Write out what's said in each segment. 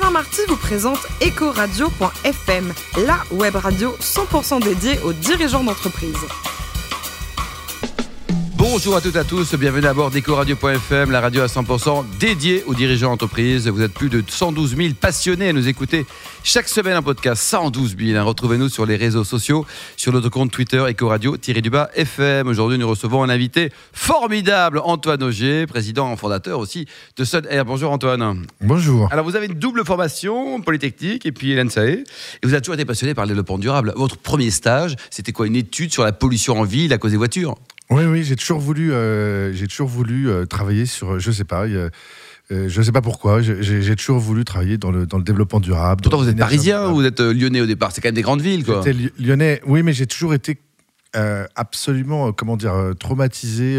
Alain Marty vous présente Ecoradio.fm, la web radio 100% dédiée aux dirigeants d'entreprise. Bonjour à toutes et à tous, bienvenue à bord d'EcoRadio.fm, la radio à 100% dédiée aux dirigeants d'entreprise. Vous êtes plus de 112 000 passionnés à nous écouter chaque semaine un podcast, 112 000. Retrouvez-nous sur les réseaux sociaux, sur notre compte Twitter EcoRadio-du-bas FM. Aujourd'hui, nous recevons un invité formidable, Antoine Augier, président fondateur aussi de Sun Air. Bonjour Antoine. Bonjour. Alors vous avez une double formation, Polytechnique et puis l'ENSAE, et vous avez toujours été passionné par le développement durable. Votre premier stage, c'était quoi? Une étude sur la pollution en ville à cause des voitures? Oui, oui, j'ai toujours voulu, euh, j'ai toujours voulu euh, travailler sur, je sais pas, euh, je sais pas pourquoi, j'ai- toujours voulu travailler dans le, dans le développement durable. Pourtant vous êtes parisien ou vous êtes lyonnais au départ C'est quand même des grandes villes quoi. J'étais Ly- lyonnais, oui, mais j'ai toujours été absolument, comment dire, traumatisé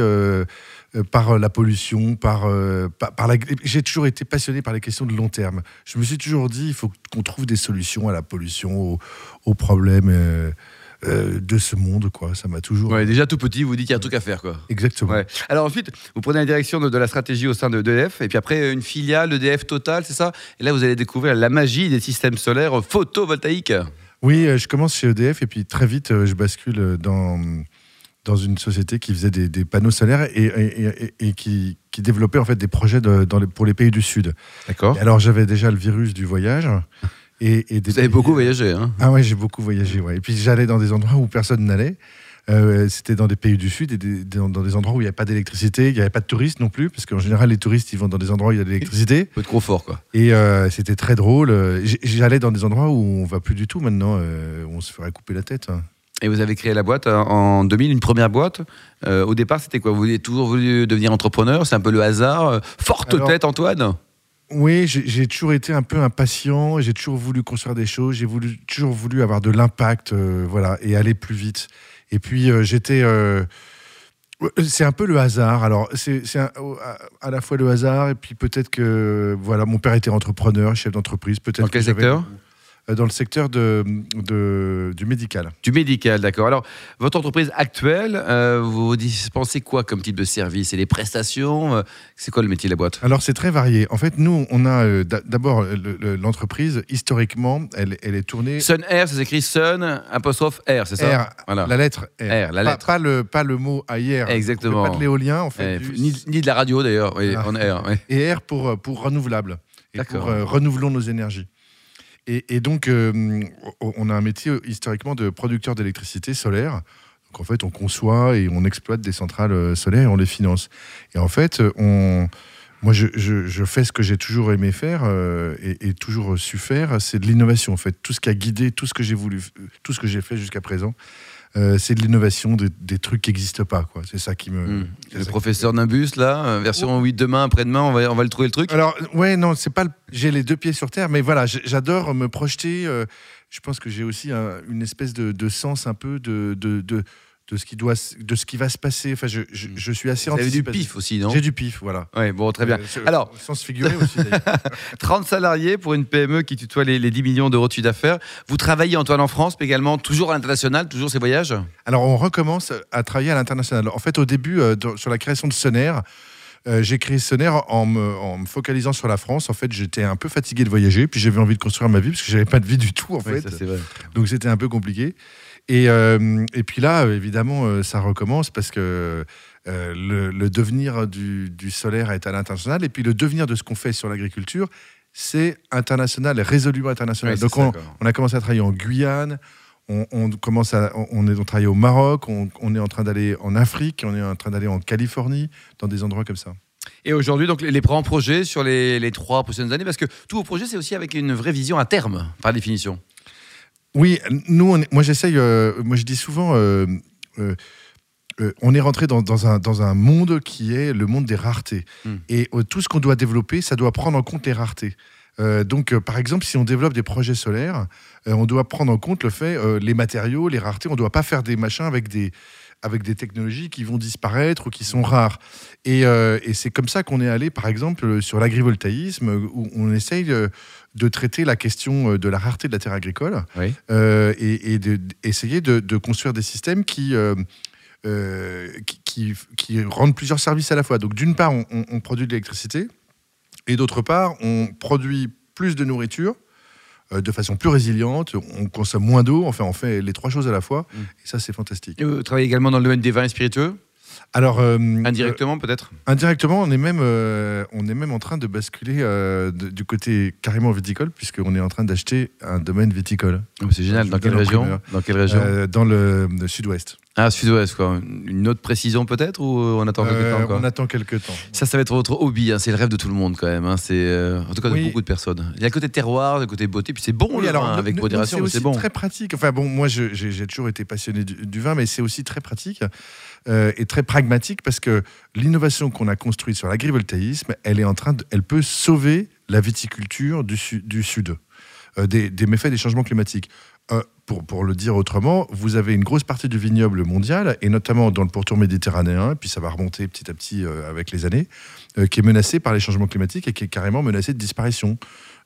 par la pollution, par, par, par la. J'ai toujours été passionné par les questions de long terme. Je me suis toujours dit, il faut qu'on trouve des solutions à la pollution, aux, aux problèmes euh, de ce monde, quoi. Ça m'a toujours. Ouais, déjà tout petit, vous dites qu'il y a un truc à faire quoi. Exactement. Ouais. Alors ensuite, vous prenez la direction de, de la stratégie au sein de d'EDF, et puis après une filiale d'EDF Total, c'est ça? Et là, vous allez découvrir la magie des systèmes solaires photovoltaïques. Oui, euh, je commence chez EDF et puis très vite, euh, je bascule dans, dans une société qui faisait des, des panneaux solaires et, et- et- et qui, qui développait en fait des projets de- dans les- pour les pays du Sud. D'accord. Alors j'avais déjà le virus du voyage. Et, et des Vous avez beaucoup voyagé, hein Ah ouais, j'ai beaucoup voyagé. Ouais. Et puis j'allais dans des endroits où personne n'allait. Euh, C'était dans des pays du Sud et des- dans des endroits où il n'y avait pas d'électricité, il n'y avait pas de touristes non plus, parce qu'en général les touristes ils vont dans des endroits où il y a de l'électricité. Peu de confort, quoi. Et euh, c'était très drôle. Euh, J'allais dans des endroits où on va plus du tout maintenant, euh, où on se ferait couper la tête. hein. Et vous avez créé la boîte euh, en 2000, une première boîte. Euh, au départ, c'était quoi? Vous avez toujours voulu devenir entrepreneur? C'est un peu le hasard. Euh, Forte Alors- tête, Antoine? Oui, j'ai toujours été un peu impatient. J'ai toujours voulu construire des choses. J'ai voulu, toujours voulu avoir de l'impact, euh, voilà, et aller plus vite. Et puis euh, j'étais. euh, c'est un peu le hasard. Alors c'est à, la fois le hasard et puis peut-être que voilà, mon père était entrepreneur, chef d'entreprise. Peut-être Dans que quel secteur? Dans le secteur de, de- du médical. Du médical, d'accord. Alors, votre entreprise actuelle, euh, vous dispensez quoi comme type de service? Et les prestations? Euh, C'est quoi le métier de la boîte? Alors c'est très varié. En fait, nous, on a euh, d'a- d'abord le- le- l'entreprise. Historiquement, elle, elle est tournée. Sun Air, ça s'écrit Sun, apostrophe Air, c'est ça? R, Voilà. la lettre R. R, la Pas- lettre. Pas, le, pas le mot ailleurs. Exactement. Pas de l'éolien, en fait. Eh, du- ni, ni de la radio d'ailleurs, oui, Ah. en air. oui. Et R pour, euh, pour renouvelable. Et pour euh, renouvelons nos énergies. Et, donc, euh, on a un métier historiquement de producteur d'électricité solaire. Donc, en fait, on conçoit et on exploite des centrales euh, solaires et on les finance. Et en fait, on. Moi, je, je- je fais ce que j'ai toujours aimé faire euh, et, et toujours su faire, c'est de l'innovation. En fait, tout ce qui a guidé tout ce que j'ai voulu, tout ce que j'ai fait jusqu'à présent, euh, c'est de l'innovation, de- des trucs qui n'existent pas. Quoi. C'est ça qui me. Hmm. Le professeur Nimbus, là, euh, version 8 demain, après-demain, on va, on va le trouver le truc? Alors, ouais, non, c'est pas. le- J'ai les deux pieds sur terre, mais voilà, j'adore me projeter. euh, je pense que j'ai aussi un- une espèce de, de sens un peu de, de, de, ce qui doit, de ce qui va se passer. Enfin, je, je, je suis assez Vous avez du pif aussi, non? J'ai du pif, voilà. Oui, bon, très bien. Euh, Alors- au sens figuré aussi. d'ailleurs. 30 salariés pour une PME qui tutoie les, les 10 millions d'euros de chiffre d'affaires. Vous travaillez, Antoine, en France, mais également toujours à l'international, toujours ces voyages? Alors, on recommence à travailler à l'international. En fait, au début, euh, sur la création de Soner, euh, j'ai créé en me, en me focalisant sur la France. En fait, j'étais un peu fatigué de voyager, puis j'avais envie de construire ma vie parce que j'avais pas de vie du tout, en fait. vrai. Donc c'était un peu compliqué. Et, euh, et puis là, évidemment, euh, ça recommence parce que euh, le, le devenir du, du solaire est à l'international. Et puis le devenir de ce qu'on fait sur l'agriculture, c'est international, résolument international. Ouais, Donc on a commencé à travailler en Guyane. On, on commence à, on, est on travaille au Maroc, on, on est en train d'aller en Afrique, on est en train d'aller en Californie, dans des endroits comme ça. Et aujourd'hui, donc, les grands projets sur les, les trois prochaines années, parce que tous vos projets, c'est aussi avec une vraie vision à terme, par définition. Oui, nous, on moi j'essaye, euh, moi je dis souvent, euh, euh, on est rentré dans, dans un, dans un monde qui est le monde des raretés. Mm. Et tout ce qu'on doit développer, ça doit prendre en compte les raretés. Euh, donc, euh, par exemple, si on développe des projets solaires, euh, on doit prendre en compte le fait, les matériaux, les raretés, on ne doit pas faire des machins avec des, avec des technologies qui vont disparaître ou qui sont rares. Et, et c'est comme ça qu'on est allé, par exemple, sur l'agrivoltaïsme, où on essaye de traiter la question de la rareté de la terre agricole Oui. et, et de- d'essayer de, de construire des systèmes qui, qui, qui- qui rendent plusieurs services à la fois. Donc d'une part, on, on- on produit de l'électricité, et d'autre part, on produit plus de nourriture euh, de façon plus résiliente, on consomme moins d'eau, enfin on fait les trois choses à la fois, Mm. et ça c'est fantastique. Et Vous travaillez également dans le domaine des vins et spiritueux Alors euh, Indirectement peut-être euh, indirectement, on est même euh, on est même en train de basculer de- du côté carrément viticole, puisqu'on est en train d'acheter un domaine viticole Oh, C'est génial. Dans quelle région. Dans quelle région dans le, le sud-ouest. Ah, sud-ouest, quoi. Une autre précision peut-être ou on attend quelques Euh, temps encore on attend quelques temps. Ça, ça va être votre hobby. hein. C'est le rêve de tout le monde quand même. hein. C'est euh, en tout cas de beaucoup de personnes. Il y a le côté terroir, le côté beauté, puis c'est bon Oui, le alors, vin, avec modération, c'est bon. très pratique. Enfin bon, moi, j'ai toujours été passionné du, du vin, mais c'est aussi très pratique euh, et très pragmatique parce que l'innovation qu'on a construite sur l'agrivoltaïsme, elle est en train, de, elle peut sauver la viticulture du, su- du sud euh, des, des méfaits des changements climatiques. Euh, pour, pour le dire autrement, vous avez une grosse partie du vignoble mondial, et notamment dans le pourtour méditerranéen, et puis ça va remonter petit à petit euh, avec les années, euh, qui est menacé par les changements climatiques et qui est carrément menacé de disparition.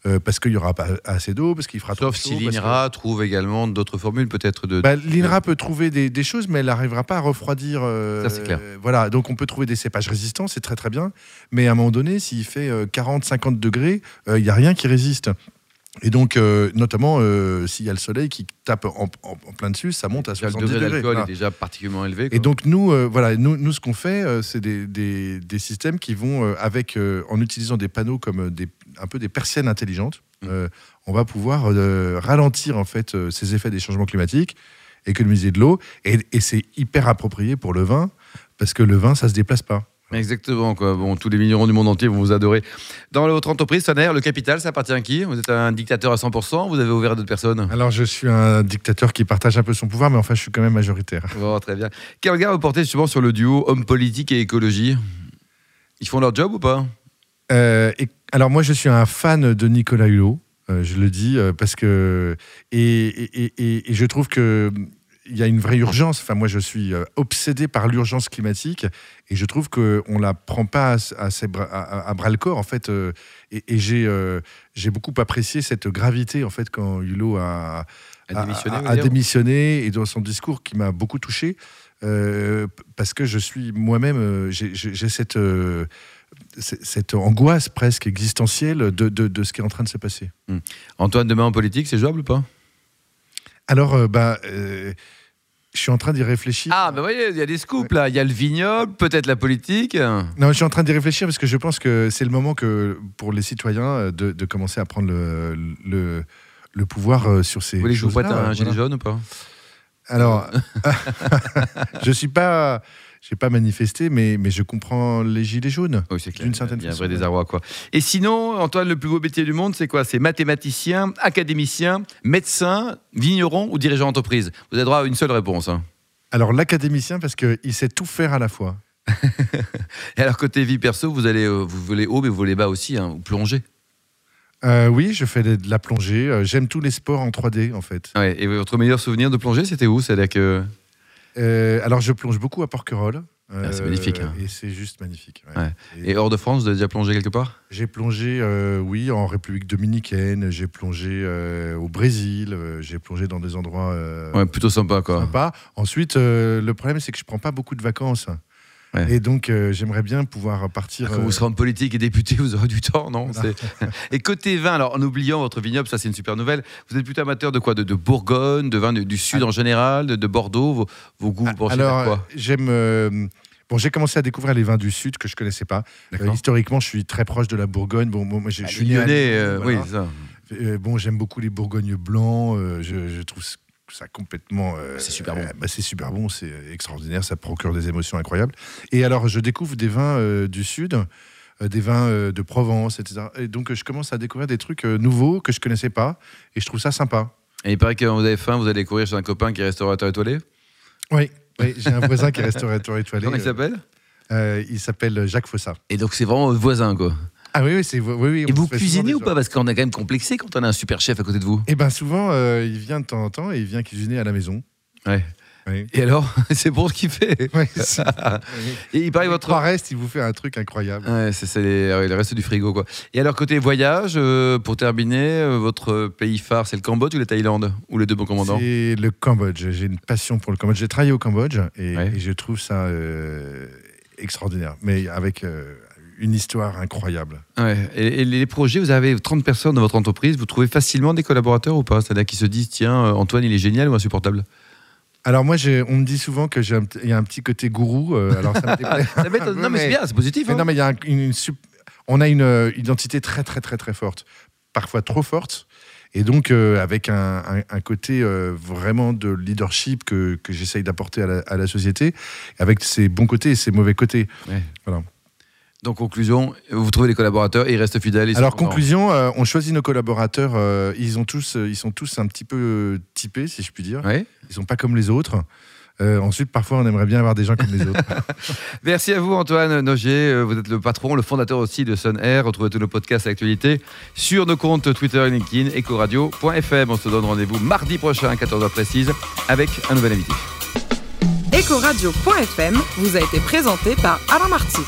Euh, parce qu'il n'y aura pas assez d'eau, parce qu'il fera trop Sauf chaud, si parce que- l'INRA trouve également d'autres formules peut-être de. bah, L'INRA peut trouver des, des choses, mais elle n'arrivera pas à refroidir. euh, Ça, c'est clair. euh, voilà, donc on peut trouver des cépages résistants, c'est très très bien. Mais à un moment donné, s'il fait euh, 40-50 degrés, il n'y a rien qui résiste. Et donc, euh, notamment, euh, s'il y a le soleil qui tape en, en- en plein dessus, ça monte à Déjà, le 70 degré degrés. d'alcool est déjà particulièrement élevé. quoi. Et donc nous, euh, voilà, nous, nous ce qu'on fait, c'est des, des- des systèmes qui vont avec, en utilisant des panneaux comme des, un peu des persiennes intelligentes, Mm. euh, on va pouvoir ralentir en fait ces effets des changements climatiques, économiser de l'eau, et, et c'est hyper approprié pour le vin parce que le vin, ça se déplace pas. Exactement, quoi. Bon, tous les vignerons du monde entier vont vous adorer. Dans votre entreprise, Tonnerre, le capital, ça appartient à qui? Vous êtes un dictateur à 100% Vous avez ouvert à d'autres personnes? Alors je suis un dictateur qui partage un peu son pouvoir, mais enfin je suis quand même majoritaire. Bon, très bien. Quel regard vous portez justement sur le duo homme politique et écologie? Ils font leur job ou pas? Euh, et- alors moi, je suis un fan de Nicolas Hulot. euh, je le dis euh, parce que et je trouve que il y a une vraie urgence. Enfin, moi, je suis euh, obsédé par l'urgence climatique et je trouve que on la prend pas à, bras- à- à bras le corps en fait. euh, et et j'ai euh, j'ai beaucoup apprécié cette gravité en fait quand Hulot a démissionné et dans son discours qui m'a beaucoup touché euh, parce que je suis moi-même j'ai- cette euh, angoisse presque existentielle de, de, de ce qui est en train de se passer. Antoine, demain en politique, c'est jouable ou pas? Alors, euh, bah, euh, je suis en train d'y réfléchir. Ah, ben voyez, il y a des scoops là. Il y a le vignoble, peut-être la politique. Non, je suis en train d'y réfléchir parce que je pense que c'est le moment que pour les citoyens euh, de, de commencer à prendre le, le, le pouvoir sur ces Vous voulez que je vous prête un voilà. gilet jaune ou pas? Alors, je suis pas, j'ai pas manifesté, mais, mais je comprends les gilets jaunes. Oui, c'est. D'une certaine Il y a un façon, vrai ouais. désarroi, quoi. Et sinon, Antoine, le plus beau métier du monde, c'est quoi? C'est mathématicien, académicien, médecin, vigneron ou dirigeant d'entreprise? Vous avez droit à une seule réponse. hein. Alors l'académicien parce qu'il sait tout faire à la fois. Et alors, côté vie perso, vous allez, euh, vous volez haut, mais vous volez bas aussi, hein, vous plongez? Euh, oui, je fais de, la plongée. euh, J'aime tous les sports en 3D en fait. Ouais, et votre meilleur souvenir de plongée, c'était où? C'est-à-dire que. Euh, alors je plonge beaucoup à Porquerolles. Ah, c'est magnifique, hein. Et c'est juste magnifique. ouais. Ouais. Et Et hors de France, vous avez déjà plongé quelque part? J'ai plongé, euh, oui, en République dominicaine. J'ai plongé euh, au Brésil. euh, j'ai plongé dans des endroits euh, Ouais, plutôt sympa, quoi. sympas. Ensuite, euh, le problème c'est que je prends pas beaucoup de vacances. Ouais. Et donc euh, j'aimerais bien pouvoir partir. Quand euh, vous serez en politique et député, vous aurez du temps, non Et côté vin, alors en oubliant votre vignoble, ça c'est une super nouvelle. Vous êtes plutôt amateur de quoi? De, de Bourgogne, de vin du, du Sud en général, de, de Bordeaux? Vos, vos goûts, vers Alors, euh, j'aime. euh, Bon, j'ai commencé à découvrir les vins du Sud que je connaissais pas. Euh, historiquement, je suis très proche de la Bourgogne. Bon, moi, j'ai- Ah, je suis né à euh, voilà. oui, ça. Euh, bon, j'aime beaucoup les Bourgognes blancs. euh, je, je trouve ça complètement. euh, C'est super bon. euh, bah, c'est super bon, c'est extraordinaire, ça procure des émotions incroyables. Et alors, je découvre des vins euh, du Sud, euh, des vins euh, de Provence, etc. Et donc, je commence à découvrir des trucs euh, nouveaux que je connaissais pas, et je trouve ça sympa. Et il paraît que quand vous avez faim, vous allez courir chez un copain qui est restaurateur étoilé? Oui. Oui, j'ai un voisin qui est restaurateur étoilé. Comment il s'appelle? euh, il s'appelle Jacques Fossa. Et donc c'est vraiment votre voisin, quoi. Ah oui, oui, c'est oui, oui. Et vous cuisinez ou pas Parce qu'on est quand même complexé quand on a un super chef à côté de vous. Eh ben souvent, euh, il vient de temps en temps et il vient cuisiner à la maison. Ouais. Oui. Et alors, c'est bon ce qu'il fait. Ouais, Et il paraît Votre votre reste, il vous fait un truc incroyable. Ouais, c'est les, ouais, le reste du frigo quoi. Et alors côté voyage, euh, pour terminer, euh, votre pays phare c'est le Cambodge ou la Thaïlande? Ou les deux bons commandants? C'est le Cambodge. J'ai une passion pour le Cambodge. J'ai travaillé au Cambodge et, Ouais. et je trouve ça euh, extraordinaire. Mais avec une histoire incroyable. Ouais. Et, et les projets, vous avez 30 personnes dans votre entreprise, vous trouvez facilement des collaborateurs ou pas? C'est-à-dire qui se disent, tiens, euh, Antoine, il est génial ou insupportable? Alors moi, j'ai- on me dit souvent qu'il y a un petit côté gourou. euh, alors ça. Ça. Non, mais c'est bien, c'est positif. Mais hein. non, mais il y a un- une, une sup- on a une euh, identité très, très, très, très forte. Parfois trop forte. Et donc, euh, avec un, un- un côté euh, vraiment de leadership que, que j'essaye d'apporter à la, à la société, avec ses bons côtés et ses mauvais côtés. Donc, conclusion, vous trouvez les collaborateurs et ils restent fidèles. ils Alors, conclusion, euh, on choisit nos collaborateurs. euh, ils, ont tous, euh, ils sont tous un petit peu typés, si je puis dire. Ouais. Ils sont pas comme les autres. Euh, ensuite, parfois, on aimerait bien avoir des gens comme les autres. Merci à vous, Antoine Noger. Euh, Vous êtes le patron, le fondateur aussi de Sun Air. Retrouvez tous nos podcasts et actualités sur nos comptes Twitter et LinkedIn, ecoradio.fm. On se donne rendez-vous mardi prochain à 14h précise avec un nouvel invité. Ecoradio.fm vous a été présenté par Alain Marty.